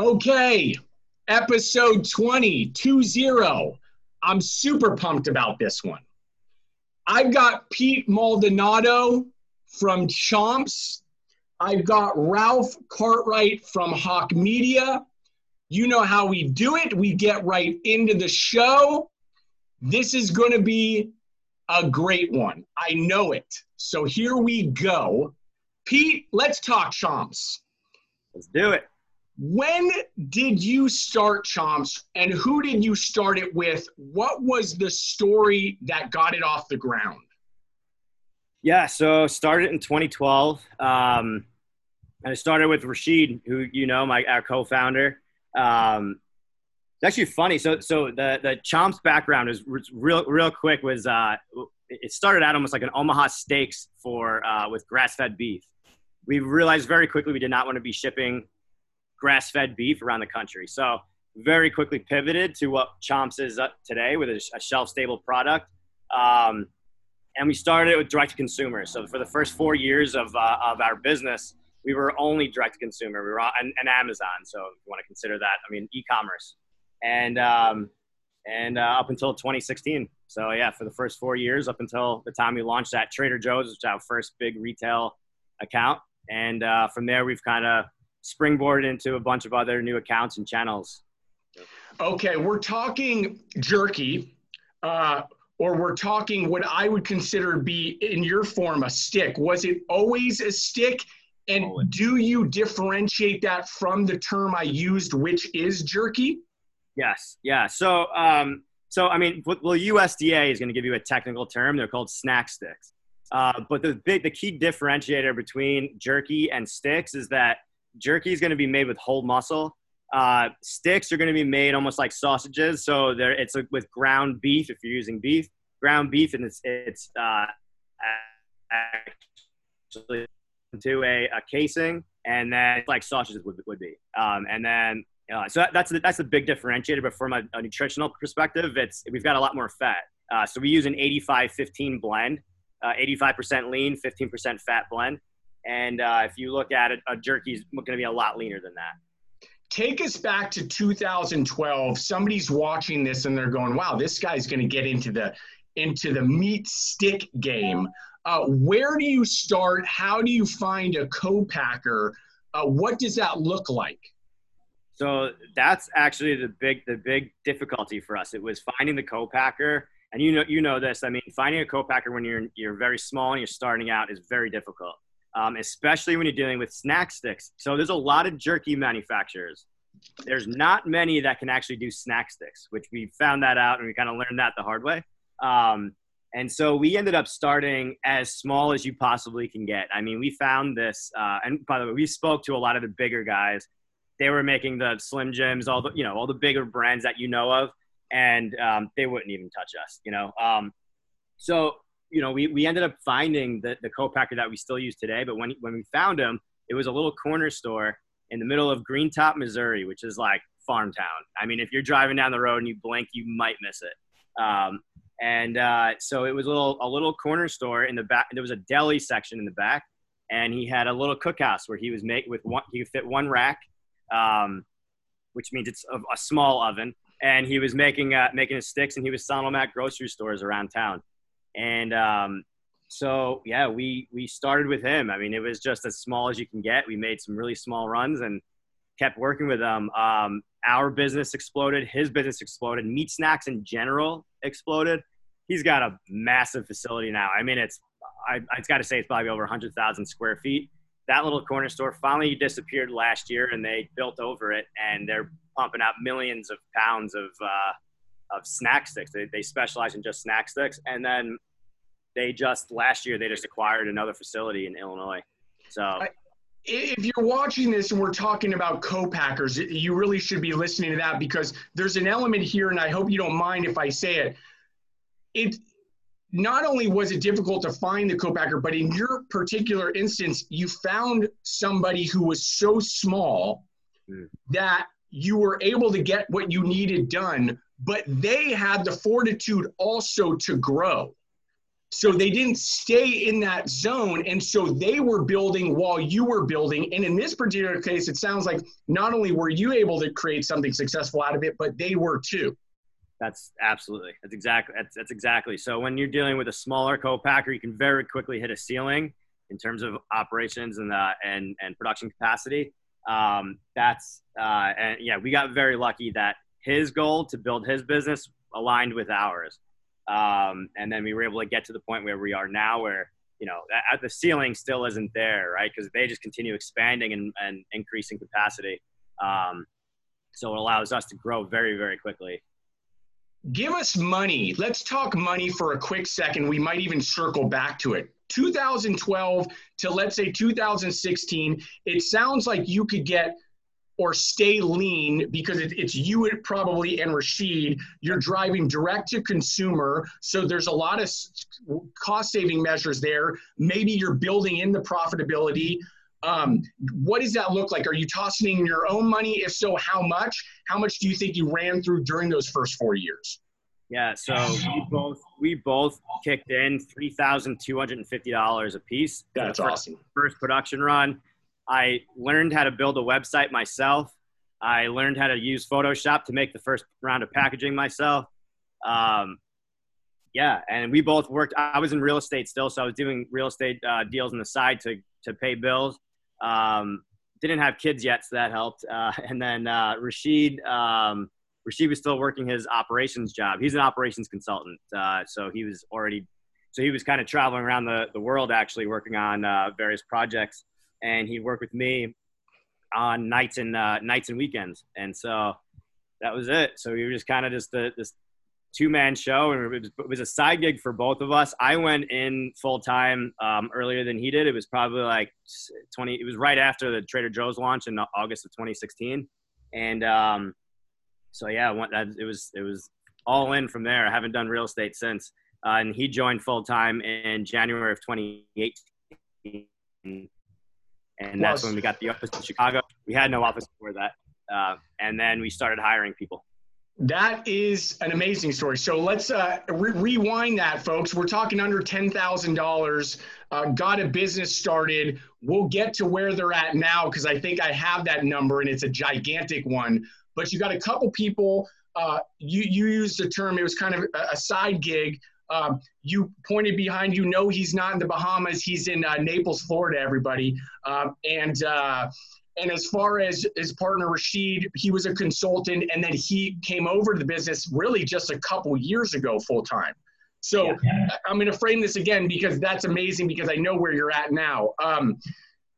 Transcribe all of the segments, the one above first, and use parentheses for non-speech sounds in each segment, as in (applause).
Okay, episode 20, 2-0. I'm super pumped about this one. I've got Pete Maldonado from Chomps. I've got Ralph Cartwright from Hawk Media. You know how we do it. We get right into the show. This is going to be a great one. I know it. So here we go. Pete, let's talk Chomps. Let's do it. When did you start Chomps and who did you start it with? What was the story that got it off the ground? Yeah, so started in 2012. Um, and I started with Rashid, who you know, my our co-founder. Um, it's actually funny. So, so the the Chomps background is real, real quick. Was uh, it started out almost like an Omaha Steaks for uh, with grass-fed beef. We realized very quickly we did not want to be shipping grass fed beef around the country. So very quickly pivoted to what Chomps is today with a, shelf stable product. Um, and we started with direct to consumer. So for the first four years of, uh, of our business, we were only direct to consumer. We were on and, Amazon. So if you want to consider that, I mean, e-commerce. And, um, and uh, up until 2016. So yeah, for the first four years, up until the time we launched that Trader Joe's, which is our first big retail account. And uh, from there, we've kind of springboard into a bunch of other new accounts and channels. Okay, we're talking jerky, uh, or we're talking what I would consider be in your form a stick. Was it always a stick? And do you differentiate that from the term I used, which is jerky? Yes. Yeah. So, um, so I mean, well, USDA is going to give you a technical term. They're called snack sticks. Uh, but the big, the key differentiator between jerky and sticks is that jerky is going to be made with whole muscle. Uh, sticks are going to be made almost like sausages. So there, it's a, with ground beef if you're using beef, ground beef, and it's it's uh, actually into a, a casing, and then like sausages would, would be. Um, and then uh, so that, that's the, that's the big differentiator. But from a, a, nutritional perspective, it's we've got a lot more fat. Uh, so we use an 85-15 blend, 85% uh, lean, 15% fat blend. And uh, if you look at it, a jerky is going to be a lot leaner than that. Take us back to 2012. Somebody's watching this and they're going, "Wow, this guy's going to get into the into the meat stick game." Uh, where do you start? How do you find a co-packer? Uh, what does that look like? So that's actually the big the big difficulty for us. It was finding the co-packer, and you know you know this. I mean, finding a co-packer when you're you're very small and you're starting out is very difficult um, especially when you're dealing with snack sticks. So there's a lot of jerky manufacturers. There's not many that can actually do snack sticks, which we found that out and we kind of learned that the hard way. Um, and so we ended up starting as small as you possibly can get. I mean, we found this, uh, and by the way, we spoke to a lot of the bigger guys. They were making the Slim Jims, all the you know, all the bigger brands that you know of, and um, they wouldn't even touch us. You know, um, so you know, we, we ended up finding the, the co-packer that we still use today. But when, when we found him, it was a little corner store in the middle of Greentop, Missouri, which is like farm town. I mean, if you're driving down the road and you blink, you might miss it. Um, and uh, so it was a little, a little corner store in the back. There was a deli section in the back, and he had a little cookhouse where he was make with one. He fit one rack, um, which means it's a, a, small oven. And he was making uh, making his sticks, and he was selling them at grocery stores around town. And um, so yeah, we we started with him. I mean, it was just as small as you can get. We made some really small runs and kept working with him. Um, our business exploded. His business exploded. Meat snacks in general exploded. He's got a massive facility now. I mean, it's I, I got to say it's probably over 100,000 square feet. That little corner store finally disappeared last year, and they built over it, and they're pumping out millions of pounds of uh, of snack sticks. They, they specialize in just snack sticks. And then they just last year they just acquired another facility in Illinois. So if you're watching this and we're talking about co-packers, you really should be listening to that because there's an element here, and I hope you don't mind if I say it. It not only was it difficult to find the co-packer, but in your particular instance, you found somebody who was so small mm. that you were able to get what you needed done but they had the fortitude also to grow. So they didn't stay in that zone. And so they were building while you were building. And in this particular case, it sounds like not only were you able to create something successful out of it, but they were too. That's absolutely. That's exactly. That's, that's exactly. So when you're dealing with a smaller co-packer, you can very quickly hit a ceiling in terms of operations and uh, and and production capacity. Um, that's uh, and yeah, we got very lucky that his goal to build his business aligned with ours. Um, and then we were able to get to the point where we are now, where you know at the ceiling still isn't there, right? Because they just continue expanding and, and increasing capacity. Um, so it allows us to grow very, very quickly. Give us money. Let's talk money for a quick second. We might even circle back to it. 2012 to let's say 2016, it sounds like you could get or stay lean because it, it's you probably and Rashid. You're driving direct to consumer, so there's a lot of cost saving measures there. Maybe you're building in the profitability. Um, what does that look like? Are you tossing in your own money? If so, how much? How much do you think you ran through during those first four years? Yeah, so we both we both kicked in three thousand two hundred and fifty dollars a piece. That's awesome. First production run. I learned how to build a website myself. I learned how to use Photoshop to make the first round of packaging myself. Um, yeah, and we both worked. I was in real estate still, so I was doing real estate uh, deals on the side to to pay bills. Um, didn't have kids yet, so that helped. Uh, (laughs) and then uh, Rashid, um, Rashid was still working his operations job. He's an operations consultant, uh, so he was already, so he was kind of traveling around the, the world actually working on uh, various projects and he worked with me on nights and uh, nights and weekends. And so that was it. So we were just kind of just the, this two man show, and it was, it was, a side gig for both of us. I went in full time um, earlier than he did. It was probably like 20. It was right after the Trader Joe's launch in August of 2016, and um, so yeah, it was it was all in from there. I haven't done real estate since. Uh, and he joined full time in January of 2018 and that's when we got the office in Chicago. We had no office before that, uh, and then we started hiring people. That is an amazing story. So let's uh, re- rewind that, folks. We're talking under ten thousand uh, dollars. Got a business started. We'll get to where they're at now because I think I have that number and it's a gigantic one. But you got a couple people. Uh, you you used the term. It was kind of a, a side gig um, you pointed behind you. No, he's not in the Bahamas. He's in uh, Naples, Florida. Everybody. Um, and uh, and as far as his partner Rashid, he was a consultant, and then he came over to the business really just a couple years ago, full time. So yeah. I'm going to frame this again because that's amazing because I know where you're at now. Um,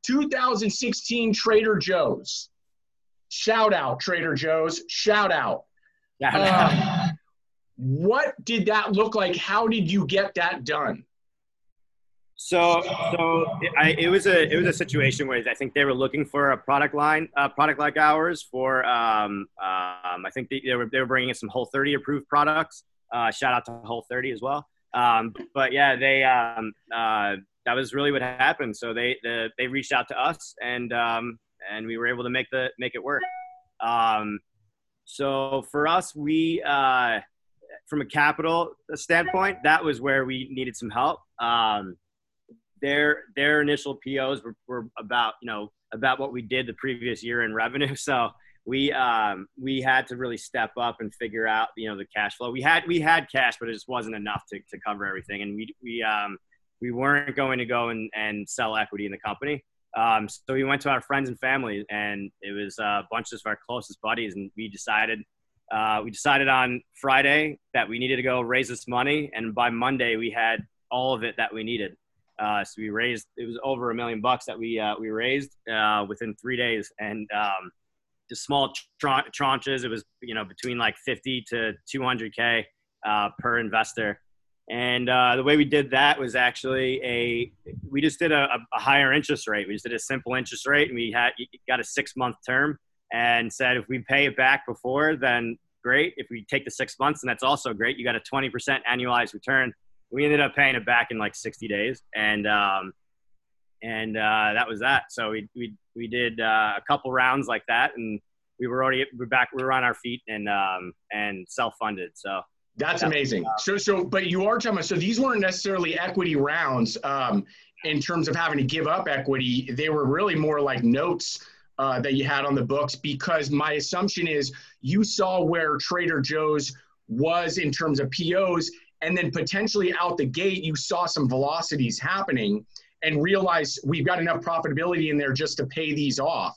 2016 Trader Joe's. Shout out Trader Joe's. Shout out. Out. Uh, what did that look like? How did you get that done? So, so I, it was a it was a situation where I think they were looking for a product line, a product like ours. For um, um, I think they, they, were they were bringing in some Whole 30 approved products. Uh, shout out to Whole 30 as well. Um, but yeah, they um, uh, that was really what happened. So they the, they reached out to us and um, and we were able to make the make it work. Um, so for us, we uh, from a capital standpoint, that was where we needed some help. Um, their their initial POs were, were about you know about what we did the previous year in revenue. (laughs) So we um, we had to really step up and figure out you know the cash flow. We had we had cash, but it just wasn't enough to, to cover everything, and we we um, we weren't going to go and, and sell equity in the company. Um, so we went to our friends and family, and it was a bunch of our closest buddies, and we decided uh, we decided on Friday that we needed to go raise this money, and by Monday we had all of it that we needed. Uh, so we raised it was over a million bucks that we uh, we raised uh, within three days, and um, just small tran- tranches. It was you know between like 50 to 200k uh, per investor. And uh, the way we did that was actually a we just did a, a higher interest rate. We just did a simple interest rate, and we had got a six month term and said if we pay it back before, then great. If we take the six months, then that's also great. You got a 20% annualized return. We ended up paying it back in like 60 days, and um, and uh, that was that. So we we we did uh, a couple rounds like that, and we were already we're back. We were on our feet and um, and self funded. So That's amazing. So, so, but you are talking about, so these weren't necessarily equity rounds um, in terms of having to give up equity. They were really more like notes uh, that you had on the books because my assumption is you saw where Trader Joe's was in terms of POs, and then potentially out the gate, you saw some velocities happening and realized we've got enough profitability in there just to pay these off.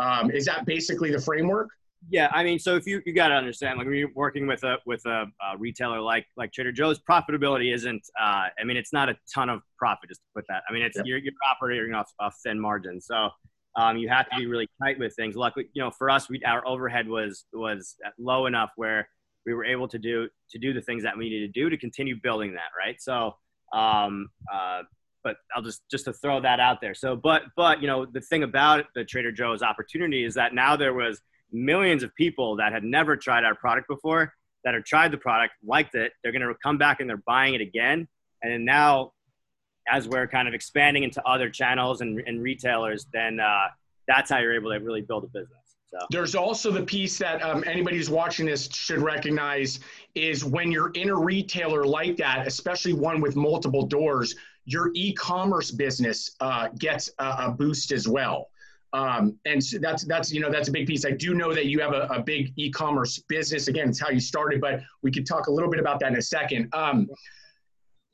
Um, is that basically the framework? Yeah, I mean, so if you you got to understand, like when you're working with a with a, a, retailer like like Trader Joe's, profitability isn't. Uh, I mean, it's not a ton of profit. Just to put that. I mean, it's yep. you're, you're operating off, off thin margins, so um, you have to be really tight with things. Luckily, you know, for us, we our overhead was was low enough where we were able to do to do the things that we needed to do to continue building that. Right. So, um, uh, but I'll just just to throw that out there. So, but but you know, the thing about the Trader Joe's opportunity is that now there was millions of people that had never tried our product before that have tried the product, liked it. They're going to come back and they're buying it again. And now, as we're kind of expanding into other channels and, and retailers, then uh, that's how you're able to really build a business. So. There's also the piece that um, anybody who's watching this should recognize is when you're in a retailer like that, especially one with multiple doors, your e-commerce business uh, gets a, a boost as well. Um, and so that's that's you know that's a big piece. I do know that you have a, a, big e-commerce business. Again, it's how you started, but we could talk a little bit about that in a second. Um,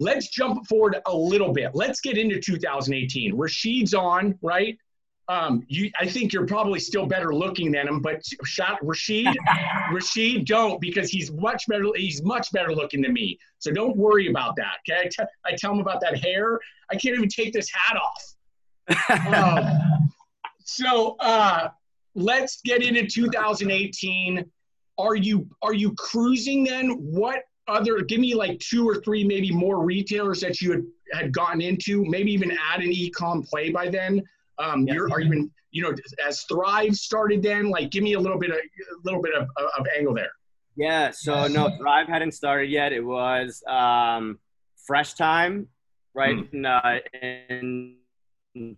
let's jump forward a little bit. Let's get into 2018. Rashid's on, right? Um, you, I think you're probably still better looking than him, but shot Rashid, (laughs) Rashid, don't because he's much better. He's much better looking than me. So don't worry about that. Okay, I, t- I tell him about that hair. I can't even take this hat off. (laughs) um, so uh, let's get into 2018. Are you are you cruising then? What other? Give me like two or three, maybe more retailers that you had, had gotten into. Maybe even add an e-com play by then. Um, yeah. You're are you you know as Thrive started then? Like, give me a little bit of a little bit of, of angle there. Yeah. So no, (laughs) Thrive hadn't started yet. It was um, Fresh Thyme right? Mm. In, uh, in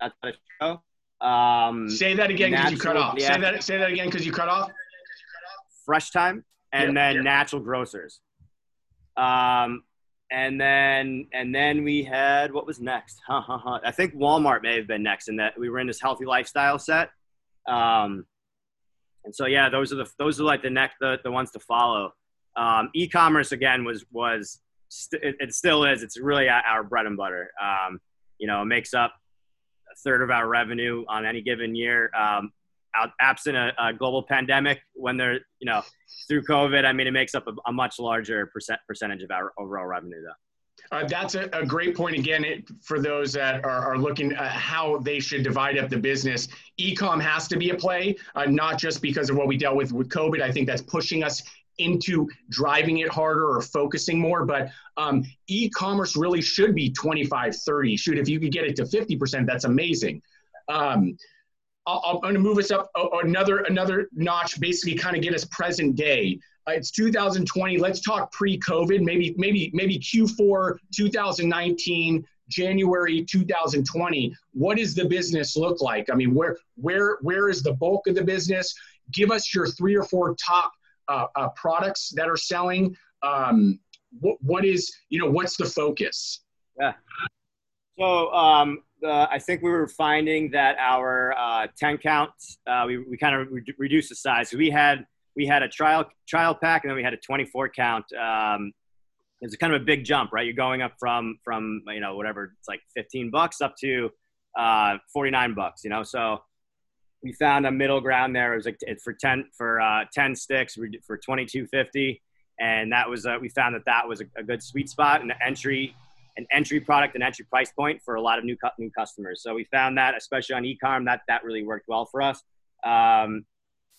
that's a show. Um, say that again because you cut off. Yeah. Say that. Say that again because you cut off. Fresh Thyme, and yeah, then yeah. Natural Grocers. Um, and then and then we had what was next? Huh, huh, huh. I think Walmart may have been next, in that we were in this healthy lifestyle set. Um, and so yeah, those are the those are like the next the, the ones to follow. Um, e-commerce again was was st- it, it, still is. It's really our bread and butter. Um, you know, it makes up a third of our revenue on any given year. Um, absent a, a, global pandemic, when they're you know through COVID, I mean it makes up a, a much larger percent percentage of our overall revenue though. Uh, that's a, a, great point. Again, it, for those that are, are, looking at how they should divide up the business, ecom has to be a play, uh, not just because of what we dealt with with COVID. I think that's pushing us into driving it harder or focusing more. But um, e-commerce really should be 25, 30. Shoot, if you could get it to 50%, that's amazing. Um, i am going to move us up another another notch, basically kind of get us present day. Uh, it's 2020. Let's talk pre-COVID. Maybe maybe maybe Q4 2019, January 2020. What does the business look like? I mean, where where where is the bulk of the business? Give us your three or four top uh, uh, products that are selling? Um, what, what is, you know, what's the focus? Yeah. So um, I think we were finding that our uh, 10 counts, uh, we, we kind of re- reduced the size. We had, we had a trial trial pack and then we had a 24 count. Um, it's kind of a big jump, right? You're going up from, from, you know, whatever, it's like 15 bucks up to uh, 49 bucks, you know? So we found a middle ground there. It was like for ten for uh, ten sticks for twenty two fifty, and that was uh, we found that that was a, a, good sweet spot and an entry an entry product and entry price point for a lot of new new customers. So we found that especially on ecom that that really worked well for us. Um,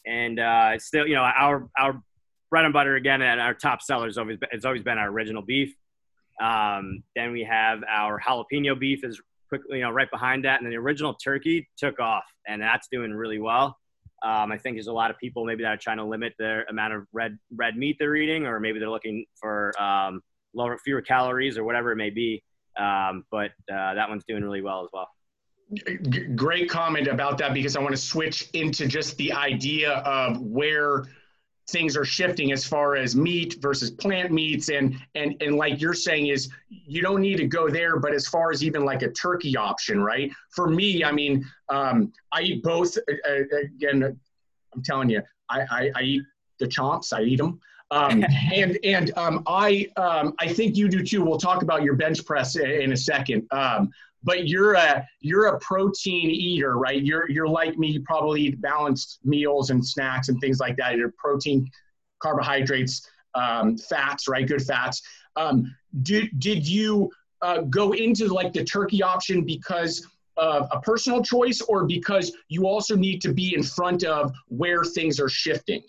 and uh, still you know our our bread and butter again and our top sellers always it's always been our original beef. Um, then we have our jalapeno beef is quickly, you know, right behind that. And then the original turkey took off, and that's doing really well. Um, I think there's a lot of people maybe that are trying to limit their amount of red red meat they're eating, or maybe they're looking for um, lower, fewer calories, or whatever it may be. Um, but uh, that one's doing really well as well. Great comment about that because I want to switch into just the idea of where things are shifting as far as meat versus plant meats and and and like you're saying is you don't need to go there but as far as even like a turkey option right for me i mean um, i eat both uh, uh again i'm telling you I, I, I eat the chomps i eat them um, (laughs) and and um, I um, I think you do too. We'll talk about your bench press in a second. Um, but you're a you're a protein eater, right? You're you're like me. You probably eat balanced meals and snacks and things like that. You're protein, carbohydrates, um, fats, right? Good fats. Um, did did you uh, go into like the turkey option because of a personal choice, or because you also need to be in front of where things are shifting?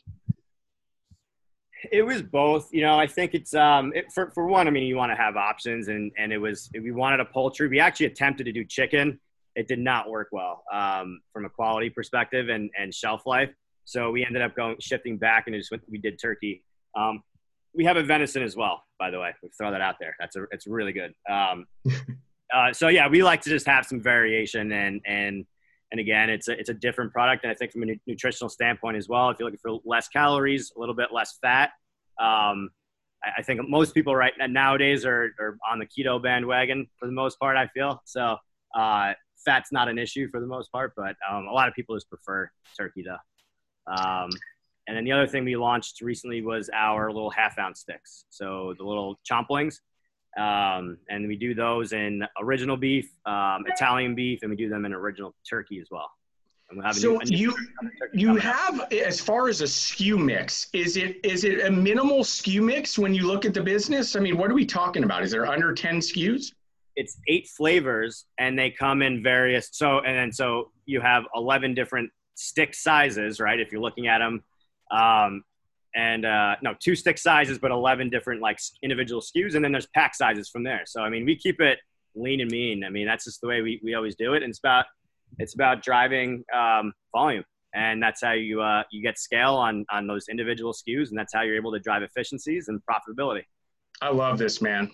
It was both. You know, I think it's um it, for for one. I mean, you want to have options, and and it was we wanted a poultry. We actually attempted to do chicken. It did not work well um, from a quality perspective and and shelf life. So we ended up going shifting back and just went, we did turkey. Um, we have a venison as well, by the way. We throw that out there. That's a it's really good. Um, (laughs) uh, so yeah, we like to just have some variation and and and again, it's a, it's a different product. And I think from a nutritional standpoint as well, if you're looking for less calories, a little bit less fat, um, I, I, think most people right nowadays are, are on the keto bandwagon for the most part, I feel. So uh, fat's not an issue for the most part, but um, a lot of people just prefer turkey though. Um, and then the other thing we launched recently was our little half ounce sticks. So the little chomplings. Um, and we do those in original beef, um, Italian beef, and we do them in original turkey as well. We'll so new, you you have as far as a SKU mix, is it is it a minimal SKU mix when you look at the business? I mean, what are we talking about? Is there under ten SKUs? It's eight flavors, and they come in various. So and then so you have eleven different stick sizes, right? If you're looking at them, um, and uh, no two stick sizes, but eleven different like individual SKUs, and then there's pack sizes from there. So I mean, we keep it lean and mean. I mean, that's just the way we, we always do it. And it's about it's about driving um, volume, and that's how you uh, you get scale on on those individual SKUs, and that's how you're able to drive efficiencies and profitability. I love this, man.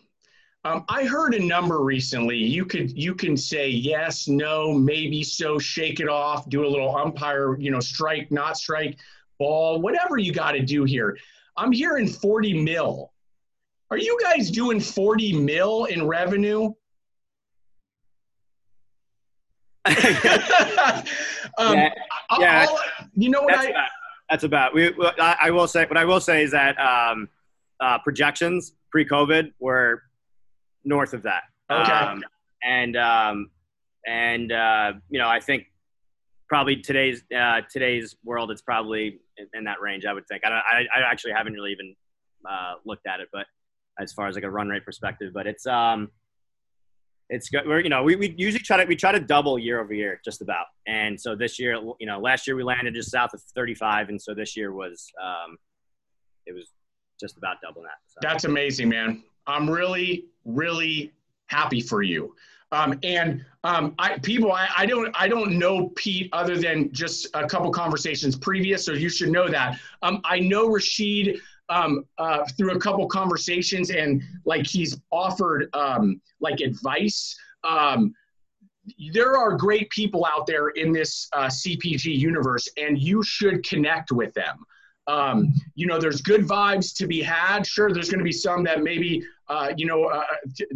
Um, I heard a number recently. You could you can say yes, no, maybe so, shake it off, do a little umpire, you know, strike, not strike ball, whatever you got to do here. I'm hearing 40 mil. Are you guys doing 40 mil in revenue? (laughs) um, yeah, yeah you know what that's I? About, that's about. We, I, I, will say. What I will say is that um, uh, projections pre-COVID were north of that. Okay. Um, and um, and uh, you know, I think probably today's uh, today's world, it's probably in, in, that range. I would think. I, I, I actually haven't really even uh, looked at it, but as far as like a run rate perspective, but it's um, it's good. We're you know we, we usually try to we try to double year over year just about, and so this year you know last year we landed just south of 35, and so this year was um, it was just about double that. So. That's amazing, man. I'm really really happy for you. Um, and um, I, people, I, I, don't, I don't know Pete other than just a couple conversations previous, so you should know that. Um, I know Rashid um, uh, through a couple conversations, and like he's offered um, like advice. Um, there are great people out there in this uh, CPG universe, and you should connect with them. Um, you know, there's good vibes to be had. Sure, there's going to be some that maybe, uh, you know, uh,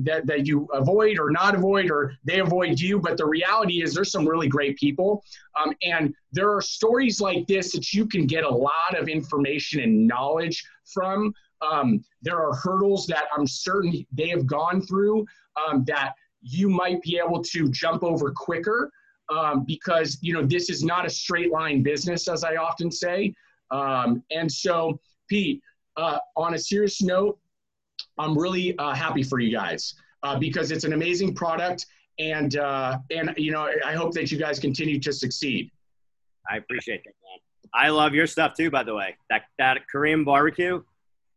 that, that you avoid or not avoid or they avoid you. But the reality is there's some really great people. Um, and there are stories like this that you can get a lot of information and knowledge from. Um, there are hurdles that I'm certain they have gone through um, that you might be able to jump over quicker um, because, you know, this is not a straight line business, as I often say. Um, and so, Pete, uh, on a serious note, I'm really uh, happy for you guys uh, because it's an amazing product, and uh, and you know I hope that you guys continue to succeed. I appreciate that, man. I love your stuff too, by the way. That that Korean barbecue,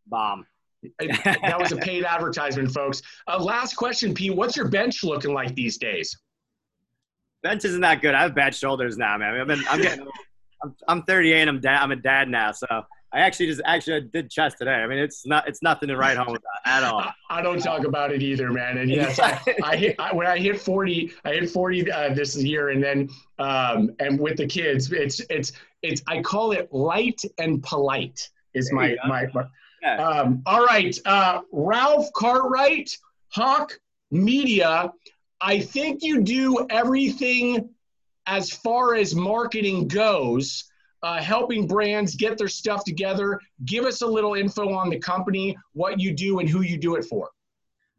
bomb. that was a paid advertisement, folks. Uh, last question, Pete. What's your bench looking like these days? Bench isn't that good. I have bad shoulders now, man. I've been, I'm getting I'm, I'm 38. I'm dad. I'm a dad now, so I actually just actually did chest today. I mean, it's not it's nothing to write home about at all. (laughs) I don't talk about it either, man. And yes, I, (laughs) I hit I, when I hit 40, I hit 40 uh, this year, and then um, and with the kids, it's it's it's I call it light and polite. is my, my, my yeah. um, all right. Uh, Ralph Cartwright, Hawk Media. I think you do everything as far as marketing goes, uh, helping brands get their stuff together. Give us a little info on the company, what you do, and who you do it for.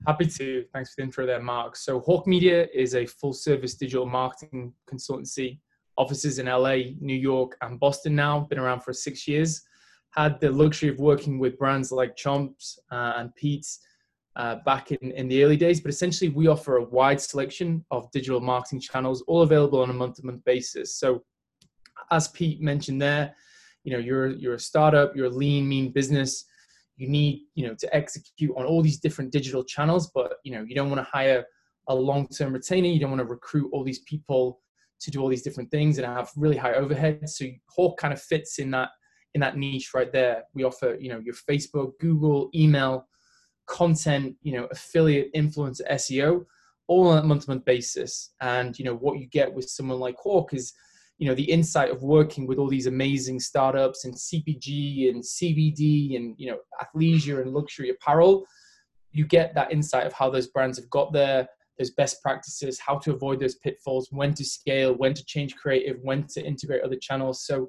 Happy to. Thanks for the intro there, Mark. So, Hawk Media is a full service digital marketing consultancy. Offices in LA, New York, and Boston now. Been around for six years. Had the luxury of working with brands like Chomps uh, and Pete's uh, back in, in the early days. But essentially, we offer a wide selection of digital marketing channels, all available on a month to month basis. So, as Pete mentioned there, you know, you're, you're a startup, you're a lean, mean business you need you know to execute on all these different digital channels but you know you don't want to hire a long-term retainer you don't want to recruit all these people to do all these different things and have really high overhead. So hawk kind of fits in that in that niche right there. We offer you know your facebook google email content you know affiliate influencer seo all on a month-to-month basis. And you know what you get with someone like hawk is you know the insight of working with all these amazing startups and CPG and CBD and you know athleisure and luxury apparel, you get that insight of how those brands have got there, those best practices, how to avoid those pitfalls, when to scale, when to change creative, when to integrate other channels. So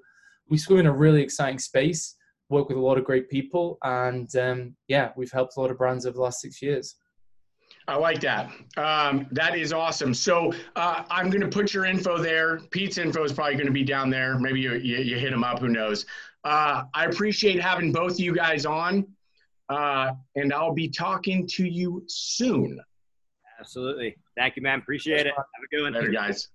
we swim in a really exciting space, work with a lot of great people, and um, yeah, we've helped a lot of brands over the last six years. I like that. Um, that is awesome. So uh, I'm going to put your info there. Pete's info is probably going to be down there. Maybe you, you, you hit him up. Who knows? Uh, I appreciate having both of you guys on, uh, and I'll be talking to you soon. Absolutely. Thank you, man. Appreciate it. Have a good one. Later, guys.